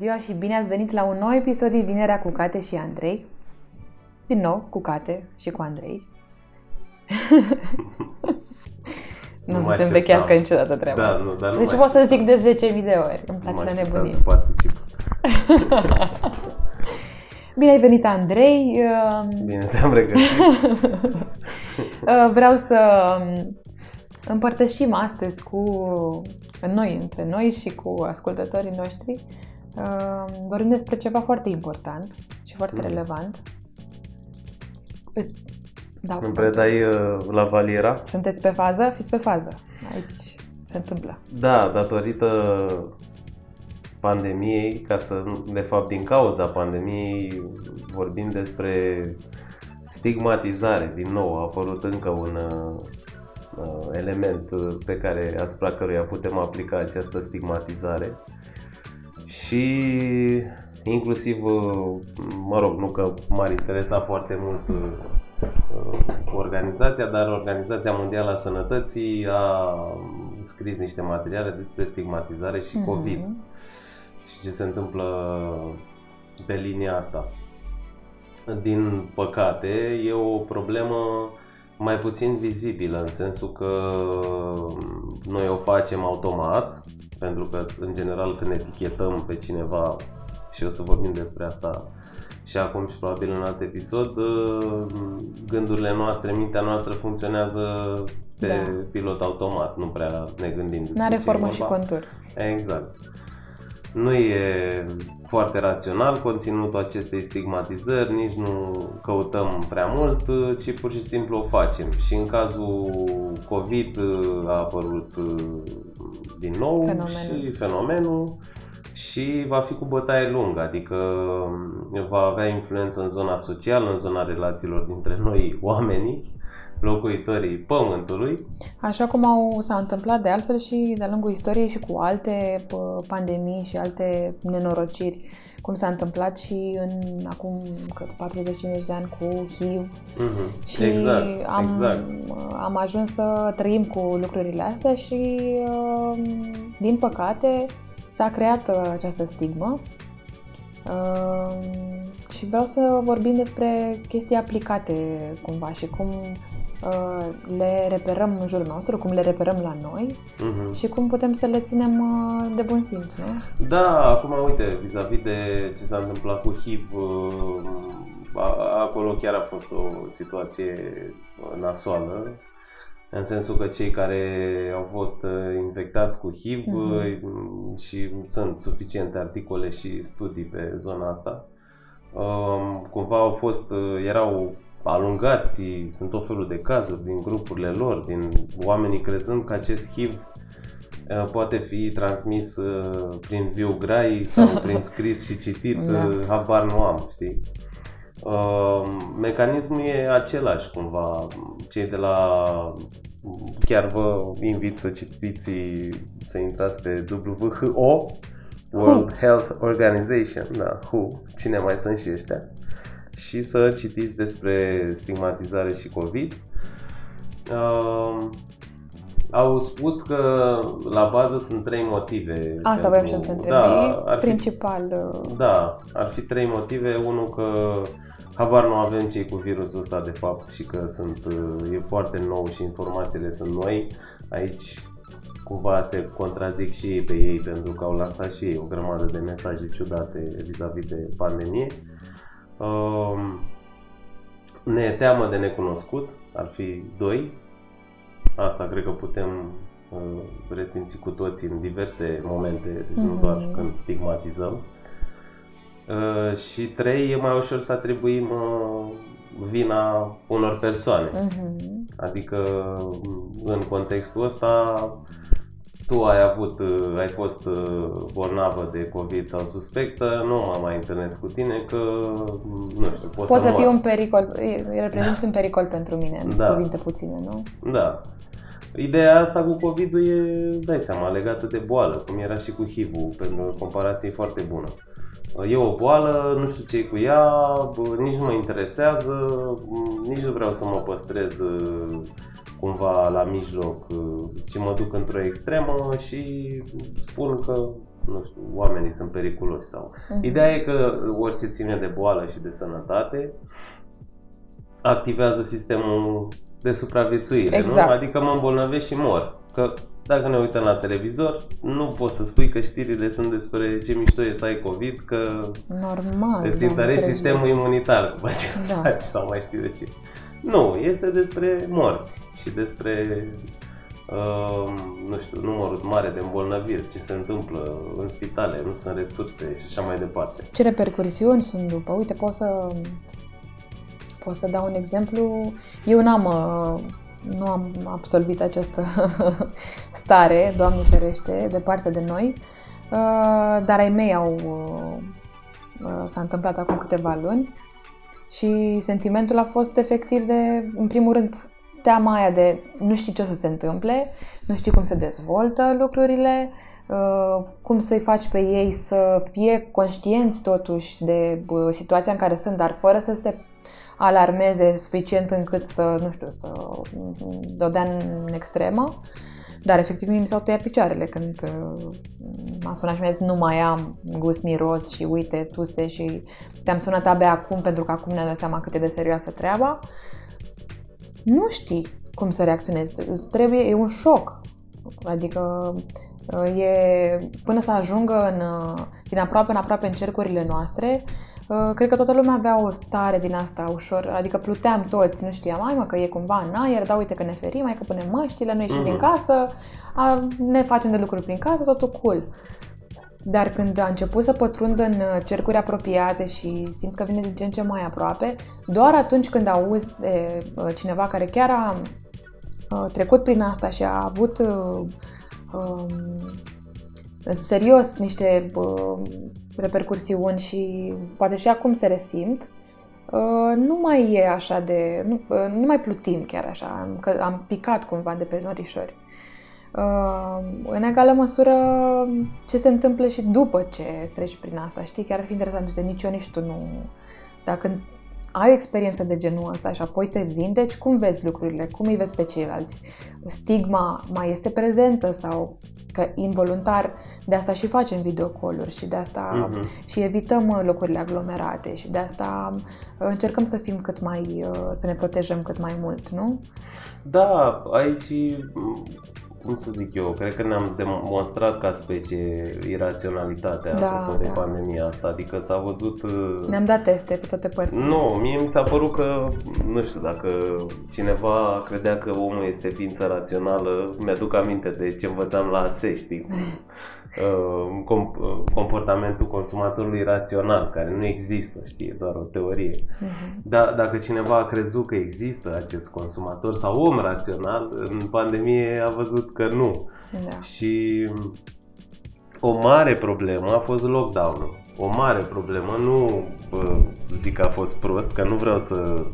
ziua și bine ați venit la un nou episod din Vinerea cu Cate și Andrei. Din nou, cu Cate și cu Andrei. nu, Nu o mă să se învechească așteptam. niciodată treaba Da, asta. nu, dar nu Deci mă pot să zic așteptam. de 10.000 de ori. Îmi Nu place mă la așteptam nebunie. să particip. Bine ai venit, Andrei. Uh, Bine, te-am regăsit. Uh, Vreau să um, împărtășim astăzi cu noi, între noi și cu ascultătorii noștri. Uh, Vorbim despre ceva foarte important și foarte Mm. relevant. Îți dau Îmi cuvântul. predai uh, la valiera? Sunteți pe fază? Fiți pe fază. Aici se întâmplă. Da, datorită pandemiei, ca să, de fapt din cauza pandemiei, vorbim despre stigmatizare. Din nou a apărut încă un uh, uh, element uh, pe care, asupra căruia putem aplica această stigmatizare. Și inclusiv, uh, mă rog, nu că m-ar interesa foarte mult uh, uh, organizația, dar Organizația Mondială a Sănătății a scris niște materiale despre stigmatizare și COVID Mhm. și ce se întâmplă pe linia asta. Din păcate, e o problemă mai puțin vizibilă, în sensul că noi o facem automat, pentru că, în general, când etichetăm pe cineva, și o să vorbim despre asta și acum și probabil în alt episod, gândurile noastre, mintea noastră funcționează pe Da. pilot automat, nu prea ne gândim despre N-are ce e formă și vorba. contur. Exact. Nu e foarte rațional conținutul acestei stigmatizări, nici nu căutăm prea mult, ci pur și simplu o facem. Și în cazul COVID a apărut din nou Fenomenul. și fenomenul și va fi cu bătaie lungă, adică va avea influență în zona socială, în zona relațiilor dintre noi, oamenii, locuitorii Pământului. Așa cum au, s-a întâmplat de altfel și de-a lungul istoriei și cu alte pă, pandemii și alte nenorociri, cum s-a întâmplat și în acum cât 40-50 de ani cu HIV Mhm. și exact, am, exact. am ajuns să trăim cu lucrurile astea și uh, din păcate s-a creat uh, această stigmă Uh, și vreau să vorbim despre chestii aplicate cumva și cum uh, le reperăm în jurul nostru, cum le reperăm la noi Mhm. și cum putem să le ținem uh, de bun simț, nu? Da, acum uite, vis-a-vis de ce s-a întâmplat cu HIV, uh, a- acolo chiar a fost o situație uh, nasoală, în sensul că cei care au fost uh, infectați cu HIV Mhm. uh, și sunt suficiente articole și studii pe zona asta, um, cumva au fost, uh, erau alungați, sunt tot felul de cazuri din grupurile lor, din oamenii crezând că acest HIV Uh, poate fi transmis uh, prin viu grai sau prin scris și citit, Da. uh, habar nu am, știi? Uh, Mecanismul e același cumva. Cei de la chiar vă invit să citiți, să intrați pe WHO, World Health Organization, da, WHO, cine mai sunt și ăștia, și să citiți despre stigmatizare și COVID. Uh, au spus că la bază sunt trei motive. Asta voiam și eu să te întreb. Da, E ar fi, principal. uh, da, ar fi trei motive. Unul că habar nu avem ce cu virusul ăsta de fapt și că sunt, uh, e foarte nou și informațiile sunt noi. Aici cumva se contrazic și ei pe ei pentru că au lansat și ei o grămadă de mesaje ciudate vis-a-vis de pandemie. Um, ne e teamă de necunoscut, ar fi doi. Asta cred că putem uh, resimți cu toții în diverse momente, deci nu Mhm. doar când stigmatizăm. Uh, și trei, e mai ușor să atribuim uh, vina unor persoane. mhm. Adică în contextul ăsta tu ai avut, uh, ai fost uh, bolnavă de COVID sau suspectă, nu mă mai întâlnesc cu tine că, nu știu, poți, Poți să mor. fii un pericol, e- reprezinți un pericol pentru mine, în Da. cuvinte puține, nu? Da. Ideea asta cu COVID-ul e, îți dai seama, legată de boală, cum era și cu HIV-ul, pentru o comparație foarte bună. E o boală, nu știu ce cu ea, bă, nici nu mă interesează, m, nici nu vreau să mă păstrez uh, cumva la mijloc, uh, ci mă duc într-o extremă și spun că nu știu, oamenii sunt periculoși sau... Uh-huh. Ideea e că orice ține de boală și de sănătate activează sistemul de supraviețuire, exact. nu? Adică mă îmbolnăvesc și mor. Că dacă ne uităm la televizor, nu poți să spui că știrile sunt despre ce mișto e să ai COVID, că Normal, îți întărești sistemul imunitar, cum da. faci sau mai știu de ce. Nu, este despre morți și despre uh, nu știu, numărul mare de îmbolnăviri, ce se întâmplă în spitale, nu sunt resurse și așa mai departe. Ce repercursiuni sunt după? Uite, pot să pot să dau un exemplu. Eu n-am uh, nu am absolvit această stare, Doamne ferește, departe de noi, uh, dar ai mei au, uh, s-a întâmplat acum câteva luni și sentimentul a fost efectiv de, în primul rând, teama aia de nu știi ce o să se întâmple, nu știi cum se dezvoltă lucrurile, uh, cum să-i faci pe ei să fie conștienți totuși de situația în care sunt, dar fără să se alarmeze suficient încât să, nu știu, să dodea în extremă. Dar efectiv mi s-au tăiat picioarele când uh, m-a sunat și mi-a zis nu mai am gust miros și uite, tuse și te-am sunat abia acum pentru că acum ne-am dat seama cât e de serioasă treaba. Nu știi cum să reacționezi. Îți trebuie, e un șoc. Adică uh, e până să ajungă în, uh, din aproape în aproape în cercurile noastre, Uh, cred că toată lumea avea o stare din asta ușor, adică pluteam toți, nu știam, mai mă că e cumva în aer, dar uite că ne ferim, mai că punem măștile, noi ieșim mm-hmm. din mhm. casă, a, ne facem de lucruri prin casă, totul cool. Dar când a început să pătrundă în uh, cercuri apropiate și simți că vine din ce în ce mai aproape, doar atunci când auzi de uh, cineva care chiar a trecut prin asta și a avut um, serios niște repercursiuni și poate și acum se resimt, uh, nu mai e așa de... Nu, uh, nu mai plutim chiar așa, că am picat cumva de pe norișori. Uh, în egală măsură, ce se întâmplă și după ce treci prin asta, știi? Chiar ar fi interesant, de nici eu, nici tu nu... Dacă ai o experiență de genul ăsta și apoi te vindeci, cum vezi lucrurile? Cum îi vezi pe ceilalți? Stigma mai este prezentă sau că involuntar de asta și facem videocoluri și de asta uh-huh. și evităm uh, locurile aglomerate și de asta uh, încercăm să fim cât mai, uh, să ne protejăm cât mai mult, nu? Da, aici cum să zic eu, cred că ne-am demonstrat ca specie iraționalitatea da, de da. pandemia asta, adică s-a văzut... Uh, ne-am dat teste pe toate părțile. Nu, mie mi s-a părut că, nu știu, dacă cineva credea că omul este ființă rațională, mi-aduc aminte de ce învățam la ASE, știi? Uh, uh, comportamentul consumatorului rațional, care nu există, știi, e doar o teorie. Uh-huh. Dar dacă cineva a crezut că există acest consumator sau om rațional, în pandemie a văzut că nu. Da. Și o mare problemă a fost lockdown-ul. O mare problemă, nu bă, zic că a fost prost, că nu vreau să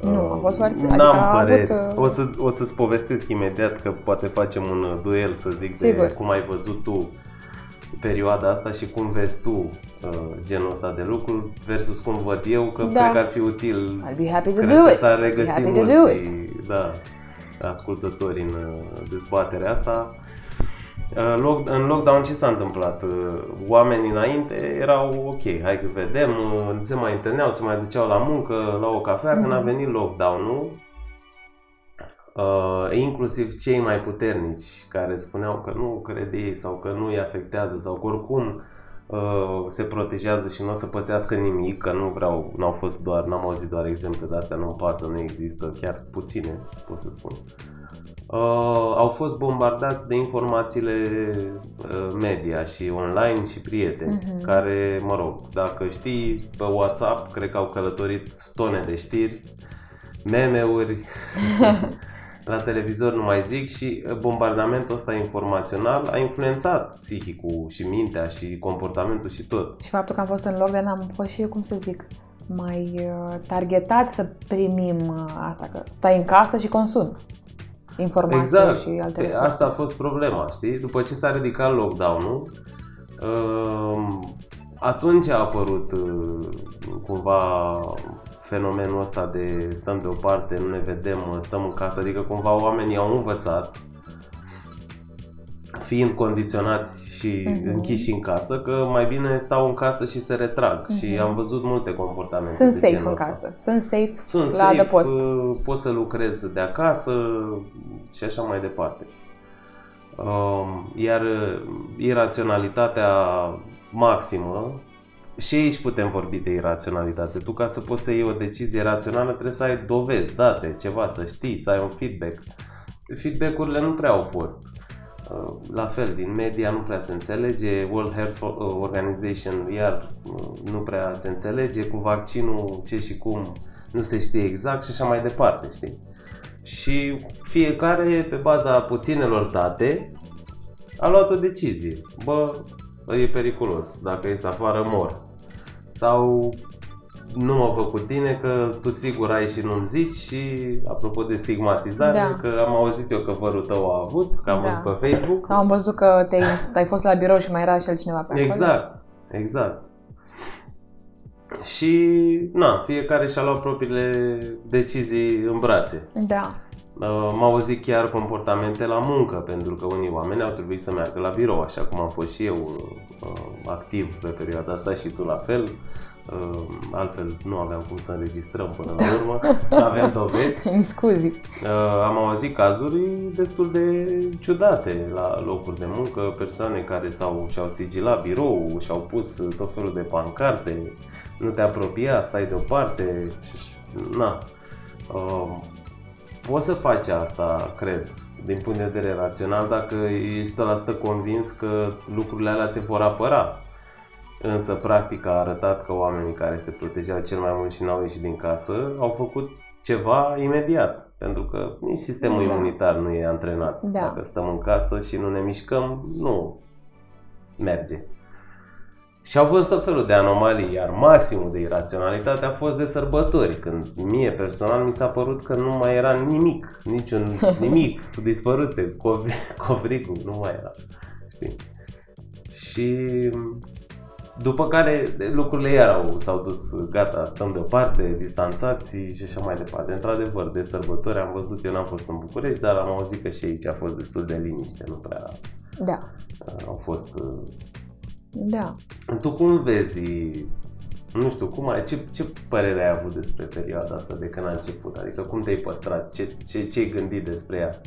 nu, a fost foarte... N-am adică păreri. Avut... Uh, o, să, o să-ți povestesc imediat că poate facem un duel, să zic, Sigur. de cum ai văzut tu perioada asta și cum vezi tu uh, genul ăsta de lucruri versus cum văd eu, că da. cred că ar fi util. I'll be happy to do it. S-ar regăsi mulți, da, ascultători în uh, dezbaterea asta. Uh, în lockdown ce s-a întâmplat? Uh, oamenii înainte erau ok, hai că vedem, uh, se mai întâlneau, se mai duceau la muncă, la o cafea, mm-hmm. când a mhm. venit lockdown-ul, uh, inclusiv cei mai puternici care spuneau că nu crede ei sau că nu îi afectează sau că oricum uh, se protejează și nu o să pățească nimic, că nu vreau, n-au fost doar, n-am auzit doar exemple de astea, nu pasă, nu există, chiar puține, pot să spun. Uh, au fost bombardați de informațiile uh, media și online și prieteni, uh-huh. care, mă rog, dacă știi, pe WhatsApp, cred că au călătorit tone de știri, meme-uri, la televizor nu mai zic și bombardamentul ăsta informațional a influențat psihicul și mintea și comportamentul și tot. Și faptul că am fost în lockdown am fost și eu, cum să zic, mai uh, targetat să primim uh, asta, că stai în casă și consumi informații exact. și alte păi resurse. Asta a fost problema, știi? După ce s-a ridicat lockdown-ul, um, atunci a apărut uh, cumva fenomenul ăsta de stăm deoparte, nu ne vedem, stăm în casă, adică cumva oamenii au învățat fiind condiționați și uh-huh. închiși în casă, că mai bine stau în casă și se retrag. Uh-huh. Și am văzut multe comportamente Sunt de safe genul în ăsta. casă. Sunt safe Sunt la safe, adăpost. uh, poți să lucrezi de acasă și așa mai departe. Um, Iar uh, iraționalitatea maximă, și aici putem vorbi de iraționalitate. Tu ca să poți să iei o decizie rațională trebuie să ai dovezi, date, ceva, să știi, să ai un feedback. Feedback-urile nu prea au fost. Uh, La fel, din media nu prea se înțelege, World Health Organization iar uh, nu prea se înțelege, cu vaccinul ce și cum nu se știe exact și așa mai departe, știi? Și fiecare, pe baza puținelor date, a luat o decizie. Bă, e periculos, dacă ies afară mor. Sau nu mă văd cu tine că tu sigur ai și nu-mi zici și apropo de stigmatizare, Da. că am auzit eu că vărul tău a avut, că am Da. văzut pe Facebook. Am văzut că te-ai, ai fost la birou și mai era și altcineva pe acolo. Exact, exact. Și, na, fiecare și-a luat propriile decizii în brațe. Da. Uh, M-au auzit chiar comportamente la muncă, pentru că unii oameni au trebuit să meargă la birou, așa cum am fost și eu uh, activ pe perioada asta și tu la fel. Uh, Altfel nu aveam cum să înregistrăm până la urmă, aveam dovezi. Mi scuzi. Uh, am auzit cazuri destul de ciudate la locuri de muncă, persoane care s-au, și-au sigilat birou, și-au pus tot felul de pancarte, nu te apropia, stai deoparte, și, na. Uh, poți să faci asta, cred, din punct de vedere rațional, dacă ești 100% convins că lucrurile alea te vor apăra. Însă practica a arătat că oamenii care se protejau cel mai mult și n-au ieșit din casă au făcut ceva imediat. Pentru că nici sistemul Da. imunitar nu e antrenat. Da. Dacă stăm în casă și nu ne mișcăm, nu merge. Și au fost tot felul de anomalii, iar maximul de iraționalitate a fost de sărbători, când mie personal mi s-a părut că nu mai era nimic, niciun nimic, dispăruse, cov- covricul, nu mai era, știi? Și după care lucrurile iar au, s-au dus, gata, stăm deoparte, distanțați și așa mai departe. Într-adevăr, de sărbători am văzut, eu n-am fost în București, dar am auzit că și aici a fost destul de liniște, nu prea Da. uh, au fost uh, Da. tu cum vezi, nu știu, cum ai, ce, ce părere ai avut despre perioada asta de când a început? Adică cum te-ai păstrat? Ce, ce, ce ai gândit despre ea?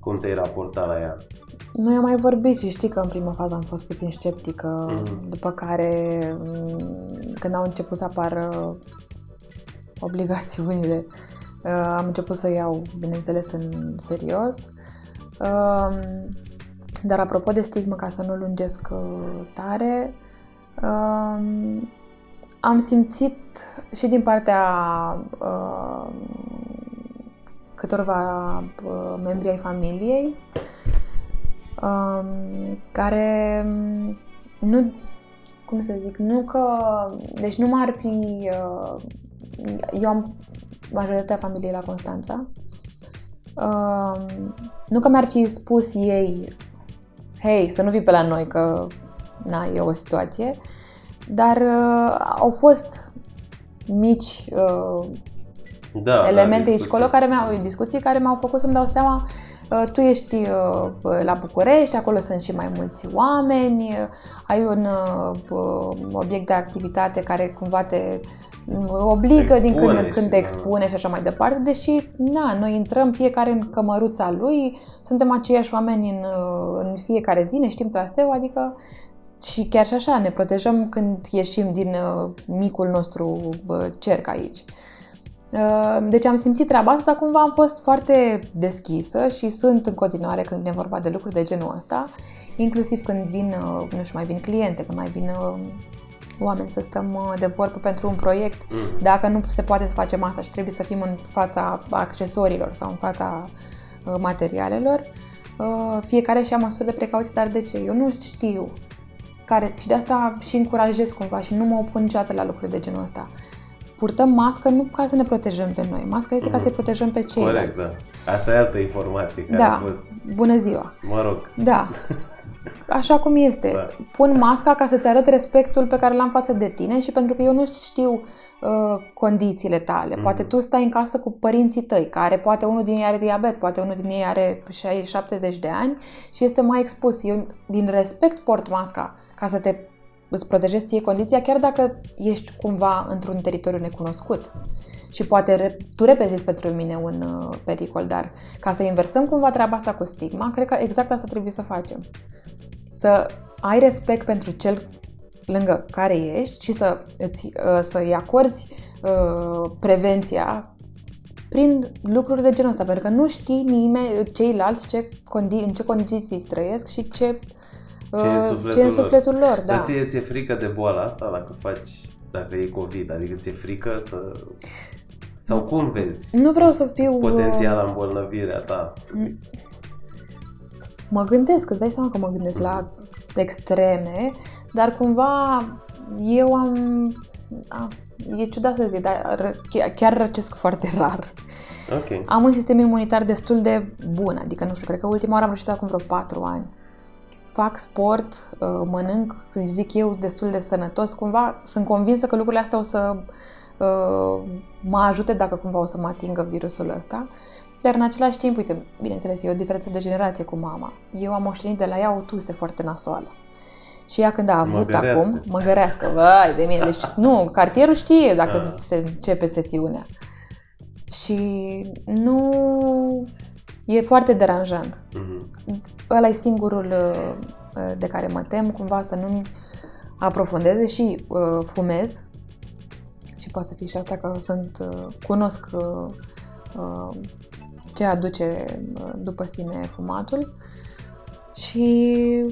Cum te-ai raportat la ea? Noi am mai vorbit și știi că în prima fază am fost puțin sceptică, Mhm. după care m, când au început să apară obligațiunile, uh, am început să iau, bineînțeles, în serios. Um, Dar apropo de stigmă, ca să nu lungesc uh, tare, um, am simțit și din partea uh, câtorva uh, membri ai familiei um, care um, nu, cum să zic, nu că, deci nu m-ar fi, uh, eu am majoritatea familiei la Constanța, uh, nu că mi-ar fi spus ei, hei, să nu vii pe la noi, că na, e o situație, dar uh, au fost mici uh, Da, elemente da, aici discuții. acolo care mi-au discuții care mi-au făcut să-mi dau seama uh, tu ești uh, la București, acolo sunt și mai mulți oameni, uh, ai un uh, obiect de activitate care cumva te obligă Te din când în expune când și, te da. expune și așa mai departe, deși, na, noi intrăm fiecare în cămăruța lui, suntem aceiași oameni în, uh, în fiecare zi, ne știm traseu, adică și chiar și așa ne protejăm când ieșim din uh, micul nostru uh, cerc aici. Uh, Deci am simțit treaba asta, dar cumva am fost foarte deschisă și sunt în continuare când e vorba de lucruri de genul ăsta, inclusiv când vin, uh, nu știu, mai vin cliente, când mai vin uh, oameni să stăm uh, de vorbă pentru un proiect. Mm. Dacă nu se poate să facem asta și trebuie să fim în fața accesorilor sau în fața uh, materialelor, uh, fiecare și-a măsuri de precauție, dar de ce? Eu nu știu care și de asta și încurajez cumva și nu mă opun niciodată la lucruri de genul ăsta. Purtăm mască nu ca să ne protejăm pe noi, masca este ca Mhm. să-i protejăm pe ceilalți. Corect, da. Asta e altă informație care a Da, fost, bună ziua! mă rog, Da. așa cum este. Da. Pun masca ca să-ți arăt respectul pe care l-am față de tine și pentru că eu nu știu uh, condițiile tale. Mhm. Poate tu stai în casă cu părinții tăi, care poate unul din ei are diabet, poate unul din ei are 60 70 de ani și este mai expus. Eu din respect port masca ca să te îți protejezi ție condiția, chiar dacă ești cumva într-un teritoriu necunoscut. Și poate re- tu reprezinți pentru mine un uh, pericol, dar ca să inversăm cumva treaba asta cu stigma, cred că exact asta trebuie să facem. Să ai respect pentru cel lângă care ești și să îți, uh, să-i acorzi uh, prevenția prin lucruri de genul ăsta, pentru că nu știi nimeni, ceilalți ce condi- în ce condiții trăiesc și ce, uh, Ce e în sufletul ce e în lor. sufletul lor. Da. Dar ție ți-e frică de boala asta dacă faci, dacă e COVID? Adică ți-e frică să... Sau cum vezi Nu vreau să fiu... uh, potențiala îmbolnăvirea ta? Mă gândesc, îți dai seama că mă gândesc la extreme, dar cumva eu am... A, e ciudat să zic, dar r- chiar- chiar răcesc foarte rar. Ok. Am un sistem imunitar destul de bun, adică nu știu, cred că ultima oară am reușit acum vreo 4 ani. Fac sport, uh, mănânc, zic eu, destul de sănătos. Cumva sunt convinsă că lucrurile astea o să uh, mă ajute dacă cumva o să mă atingă virusul ăsta. Dar în același timp, uite, bineînțeles, e o diferență de generație cu mama. Eu am moștenit de la ea o tuse foarte nasoală. Și ea când a avut Măgărească. acum, mă gărească, vai de mine, deci nu, cartierul știe dacă Ah. se începe sesiunea. Și nu... E foarte deranjant. Mhm. Ăla e singurul uh, de care mă tem, cumva să nu aprofundeze și uh, fumez. Și poate să fie și asta că sunt, uh, cunosc uh, uh, ce aduce uh, după sine fumatul. Și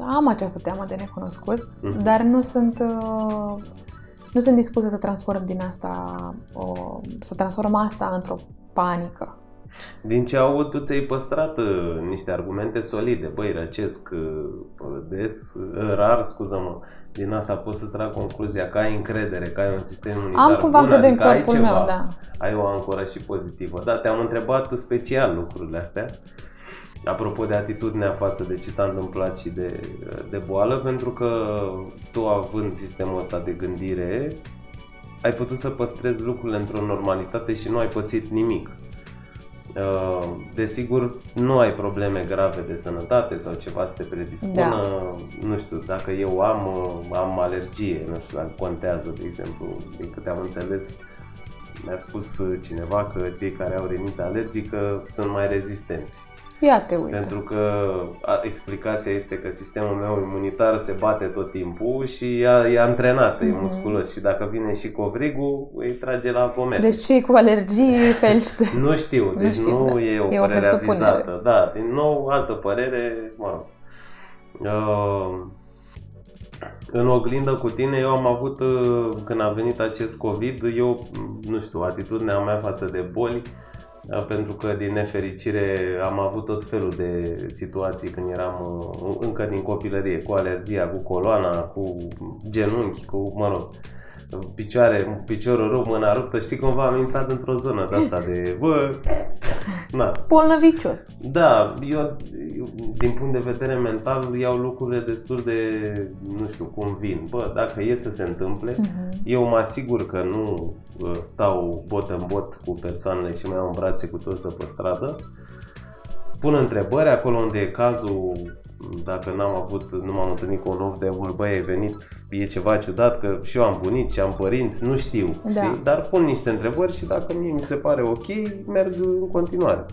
am această teamă de necunoscut, Mhm. dar nu sunt uh, nu sunt dispusă să transform din asta o, să transform asta într-o panică. Din ce aud, tu ți-ai păstrat uh, niște argumente solide. Băi, răcesc uh, des, uh, rar, scuză-mă. Din asta pot să trag concluzia că ai încredere, că ai un sistem imunitar Am cumva bun, încredere în adică ai corpul ceva, meu, da. Ai o ancoră și pozitivă. Da, te-am întrebat special lucrurile astea. Apropo de atitudinea față de ce s-a întâmplat și de, de boală, pentru că tu având sistemul ăsta de gândire, ai putut să păstrezi lucrurile într-o normalitate și nu ai pățit nimic. Uh, Desigur, nu ai probleme grave de sănătate sau ceva să te predispună. Da. Nu știu, dacă eu am, uh, am alergie, nu știu dacă contează, de exemplu, din câte am înțeles, mi-a spus uh, cineva că cei care au rinită alergică sunt mai rezistenți. Ia te uite. Pentru că a, explicația este că sistemul meu imunitar se bate tot timpul și e, e antrenat, e Mhm. musculos și dacă vine și covrigul, îi trage la pomete. Deci cei cu alergii felicite. Nu știu, deci știu, nu da. e o E o părere presupunere. avizată. Da, din nou, altă părere, mă rog. Uh, în oglindă cu tine, eu am avut, uh, când a venit acest COVID, eu, nu știu, atitudinea mea față de boli, uh, pentru că din nefericire am avut tot felul de situații când eram uh, încă din copilărie, cu alergia, cu coloana, cu genunchi, cu, mă rog, picioare, piciorul rău, mâna ruptă, știi cumva am intrat într-o zonă de asta de, bă, na, Bolnăvicios. da, eu, eu, din punct de vedere mental, iau lucrurile destul de, nu știu, cum vin. Bă, dacă e să se întâmple, Mhm. eu mă asigur că nu uh, stau bot în bot cu persoanele și mai iau în brațe cu toți pe stradă. Pun întrebări acolo unde e cazul, dacă n-am avut, nu m-am întâlnit cu un om de mult, băi, ai venit, e ceva ciudat, că și eu am bunici, am părinți, nu știu, Da. știi? Dar pun niște întrebări și dacă mie mi se pare ok, merg în continuare.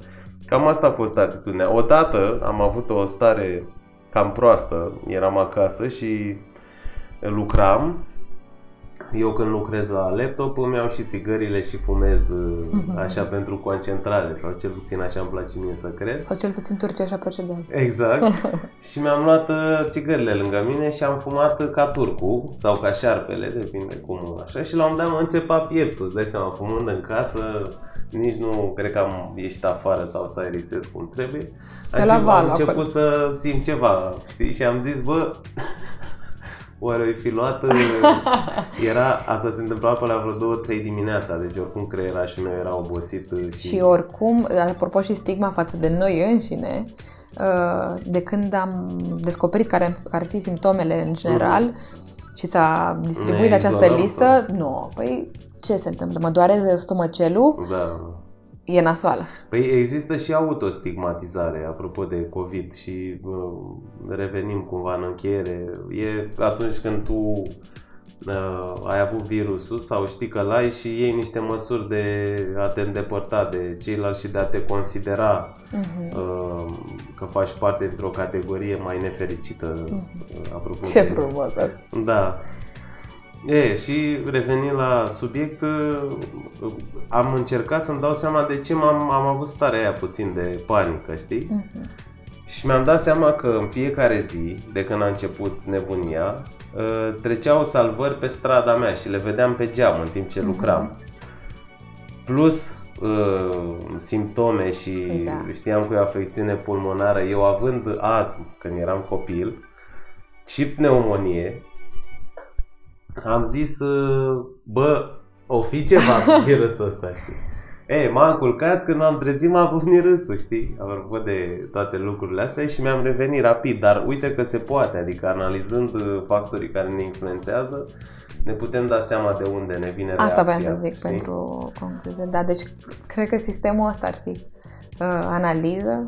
Cam asta a fost atitudinea. Odată am avut o stare cam proastă, eram acasă și lucram. Eu când lucrez la laptop îmi iau și țigările și fumez uh, așa pentru concentrare sau cel puțin așa îmi place mie să cred. Sau cel puțin Turcia așa procedează. Exact. și mi-am luat uh, țigările lângă mine și am fumat uh, ca turcu sau ca șarpele, depinde cum așa. Și la un moment dat mă înțepa pieptul, îți dai seama, fumând în casă, nici nu cred că am ieșit afară sau să aerisez cum trebuie. Pe la Am val, început acolo. să simt ceva, știi? Și am zis, bă, oare o fi luat... uh, Era, asta se întâmpla pe la vreo 2-3 dimineața, deci oricum creierașul meu era obosit uh, și... Și oricum, apropo și stigma față de noi înșine, uh, de când am descoperit care, care ar fi simptomele în general și s-a distribuit Ne-ai această izolat listă, nu, păi ce se întâmplă? Mă doare stomacelul? Da. E nasoală. Păi există și autostigmatizare, apropo de COVID și uh, revenim cumva în încheiere. E atunci când tu uh, ai avut virusul sau știi că l-ai și iei niște măsuri de a te îndepărta de ceilalți și de a te considera uh, că faci parte dintr-o categorie mai nefericită. uh, Apropo Ce de- frumos ați Da. E, și revenind la subiect, uh, am încercat să-mi dau seama de ce m-am, am avut starea aia puțin de panică, știi? Mhm. Și mi-am dat seama că în fiecare zi, de când a început nebunia, uh, treceau salvări pe strada mea și le vedeam pe geam în timp ce lucram. Plus uh, simptome și Da. știam că e o afecțiune pulmonară, eu având astm când eram copil și pneumonie, am zis, uh, bă, o fi ceva cu virusul ăsta, știi? Ei, m-am culcat, când m-am trezit m-a venit râsul, știi? Apropo de toate lucrurile astea și mi-am revenit rapid, dar uite că se poate, adică analizând uh, factorii care ne influențează, ne putem da seama de unde ne vine Asta reacția. voiam să zic știi? pentru concluzie. Da, deci cred că sistemul ăsta ar fi uh, analiză,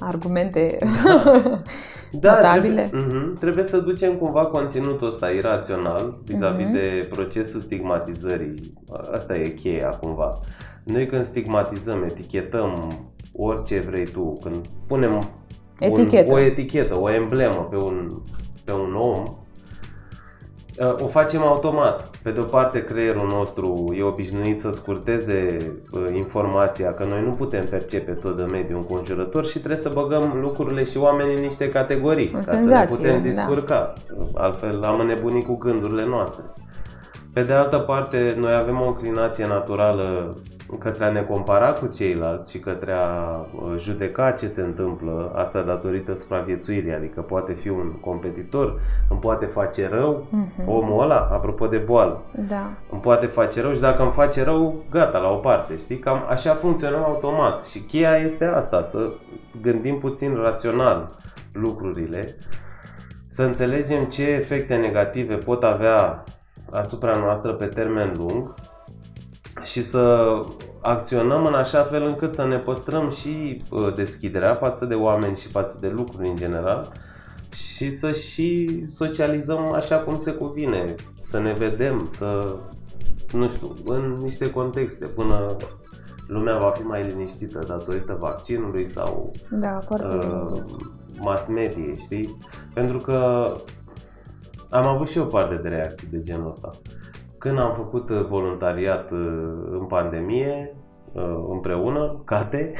argumente notabile. Trebuie, mhm, trebuie să ducem cumva conținutul ăsta irațional vis-a-vis Mhm. de procesul stigmatizării. Asta e cheia cumva. Noi când stigmatizăm, etichetăm orice vrei tu, când punem Etichetă. Un, o etichetă, o emblemă pe un, pe un om, uh, o facem automat. Pe de o parte, creierul nostru e obișnuit să scurteze uh, informația, că noi nu putem percepe tot de mediul înconjurător și trebuie să băgăm lucrurile și oamenii în niște categorii, În ca să senzație, ne putem da. descurca. Altfel am înnebunit cu gândurile noastre. Pe de altă parte, noi avem o înclinație naturală către a ne compara cu ceilalți și către a uh, judeca ce se întâmplă, asta datorită supraviețuirii, adică poate fi un competitor, îmi poate face rău, Mhm. omul ăla, apropo de boală, Da. îmi poate face rău și dacă îmi face rău, gata, la o parte, știi? Cam așa funcționăm automat și cheia este asta, să gândim puțin rațional lucrurile, să înțelegem ce efecte negative pot avea asupra noastră pe termen lung și să acționăm în așa fel încât să ne păstrăm și uh, deschiderea față de oameni și față de lucruri în general și să și socializăm așa cum se cuvine, să ne vedem, să, nu știu, în niște contexte, până lumea va fi mai liniștită datorită vaccinului sau Da, foarte bine uh, zis. mass media, știi? Pentru că am avut și eu parte de reacții de genul ăsta. Când am făcut uh, voluntariat uh, în pandemie, uh, împreună, cate,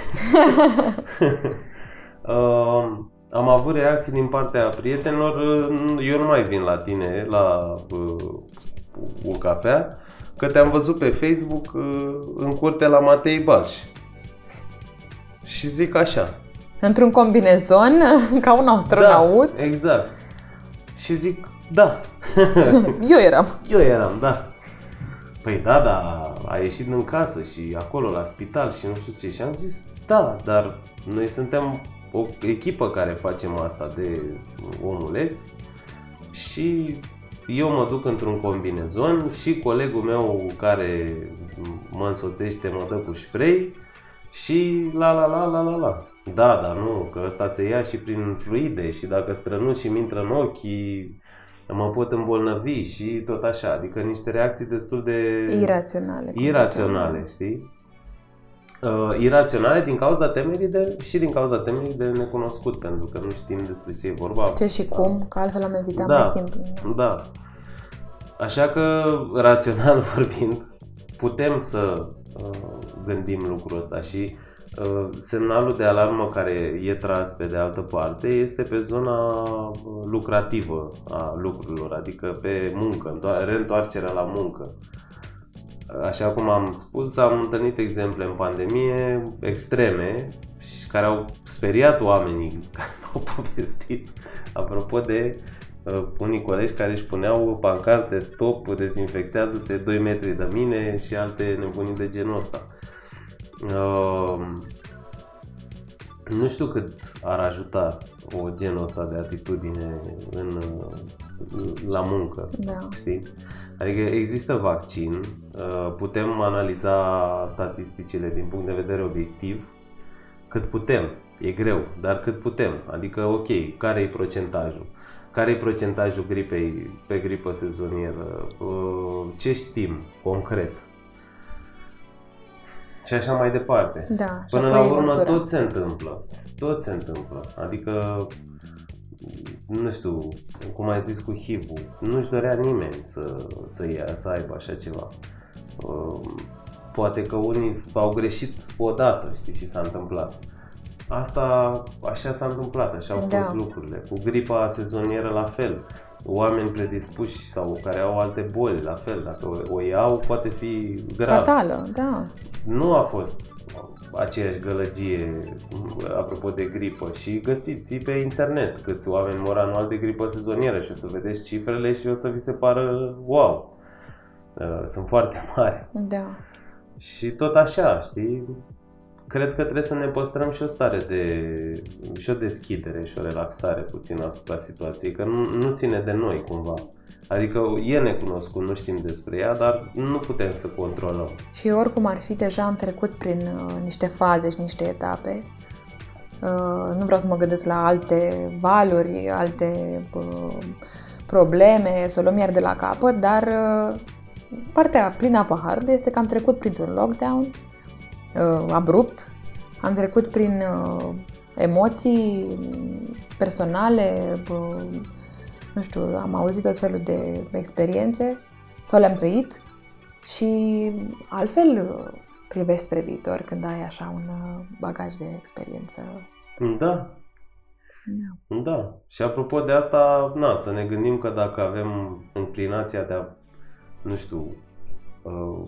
uh, am avut reacții din partea prietenilor, uh, eu nu mai vin la tine, la uh, o cafea, că te-am văzut pe Facebook uh, în curte la Matei Balș. Și zic așa, Într-un combinezon, ca un astronaut, da, exact. Și zic, da, eu eram. eu eram, da. Păi da, da, a ieșit în casă și acolo la spital și nu știu ce. Și am zis, da, dar noi suntem o echipă care facem asta de omuleți și eu mă duc într-un combinezon și colegul meu care mă însoțește mă dă cu spray și la la la la la la. Da, dar nu, că ăsta se ia și prin fluide și dacă strănuți și mi intră în ochii, mă pot îmbolnăvi și tot așa. Adică niște reacții destul de Iraționale. cum iraționale, știi? Uh, iraționale din cauza temerii de, și din cauza temerii de necunoscut, pentru că nu știm despre ce e vorba. Ce și cum, că altfel am evitat Da. mai simplu. Da. Așa că, rațional vorbind, putem să uh, gândim lucrul ăsta și uh, semnalul de alarmă care e tras pe de altă parte este pe zona uh, lucrativă a lucrurilor, adică pe muncă, întoar- reîntoarcerea la muncă. Așa cum am spus, am întâlnit exemple în pandemie extreme și care au speriat oamenii care au povestit apropo de uh, unii colegi care își puneau pancarte stop, dezinfectează-te 2 metri de mine și alte nebunii de genul ăsta. Uh, nu știu cât ar ajuta o genul ăsta de atitudine în, la muncă, Da. știi? Adică există vaccin, uh, putem analiza statisticile din punct de vedere obiectiv, cât putem, e greu, dar cât putem. Adică, ok, care e procentajul? Care e procentajul gripei pe gripă sezonieră? Uh, Ce știm concret? Și așa mai departe. Da, și Până apoi la urmă măsura. tot se întâmplă. Tot se întâmplă. Adică, nu știu, cum ai zis cu HIV-ul, nu-și dorea nimeni să, să, ia, să aibă așa ceva. Uh, Poate că unii au greșit odată, știi, și s-a întâmplat. Asta, așa s-a întâmplat, așa au Da. fost lucrurile. Cu gripa sezonieră la fel. Oameni predispuși sau care au alte boli, la fel. Dacă o, o iau, poate fi grav Fatală, da. nu a fost aceeași gălăgie apropo de gripă și găsiți pe internet câți oameni mor anual de gripă sezonieră și o să vedeți cifrele și o să vi se pară wow. Uh, Sunt foarte mari. Da. Și tot așa, știi? Cred că trebuie să ne păstrăm și o stare de și o deschidere și o relaxare puțin asupra situației, că nu, nu ține de noi cumva. Adică e necunoscut, nu știm despre ea, dar nu putem să controlăm. Și oricum ar fi, deja am trecut prin uh, niște faze și niște etape. Uh, nu vreau să mă gândesc la alte valuri, alte uh, probleme, să o luăm iar de la capăt, dar uh, partea plină a paharului este că am trecut printr-un lockdown uh, abrupt, am trecut prin uh, emoții personale, uh, nu știu, am auzit tot felul de experiențe sau le-am trăit și altfel uh, privești spre viitor când ai așa un uh, bagaj de experiență. Da, Da. Da. Și apropo de asta, na, să ne gândim că dacă avem înclinația de a, nu știu, uh,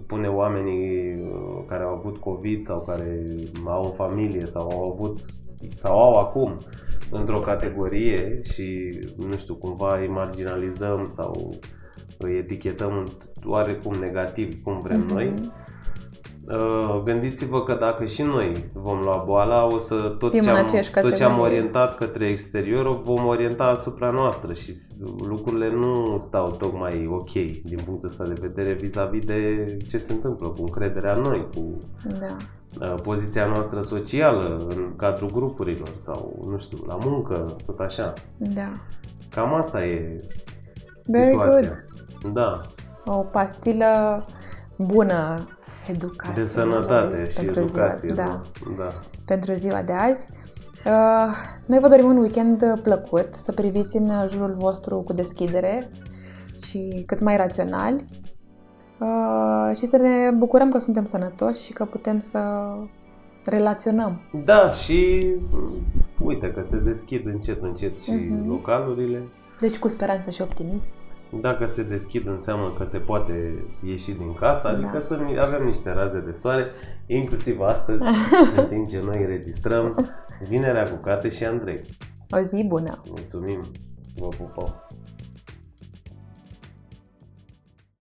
pune oamenii uh, care au avut COVID sau care au în familie sau au avut sau au acum într-o categorie și, nu știu, cumva îi marginalizăm sau îi etichetăm oarecum negativ cum vrem Mhm. noi, Uh, gândiți-vă că dacă și noi vom lua boala, o să tot Fim ce, în am, aceeași tot ce am categorie. orientat către exterior o vom orienta asupra noastră și lucrurile nu stau tocmai ok din punctul ăsta de vedere vis-a-vis de ce se întâmplă cu încrederea în noi, cu Da. uh, poziția noastră socială în cadrul grupurilor sau, nu știu, la muncă, tot așa. Da. Cam asta e Very situația. good. Da, O pastilă bună, educație. de sănătate și pentru educație. Ziua, da. da. pentru ziua de azi. Uh, noi vă dorim un weekend uh, plăcut, să priviți în uh, jurul vostru cu deschidere și cât mai raționali uh, și să ne bucurăm că suntem sănătoși și că putem să relaționăm. Da, și mm, uite că se deschid încet, încet și Mhm. localurile. Deci cu speranță și optimism. Dacă se deschid înseamnă că se poate ieși din casă, adică Da. să ni- avem niște raze de soare, inclusiv astăzi, în timp ce noi înregistrăm Vinerea cu Cate și Andrei. O zi bună! Mulțumim! Vă pupăm!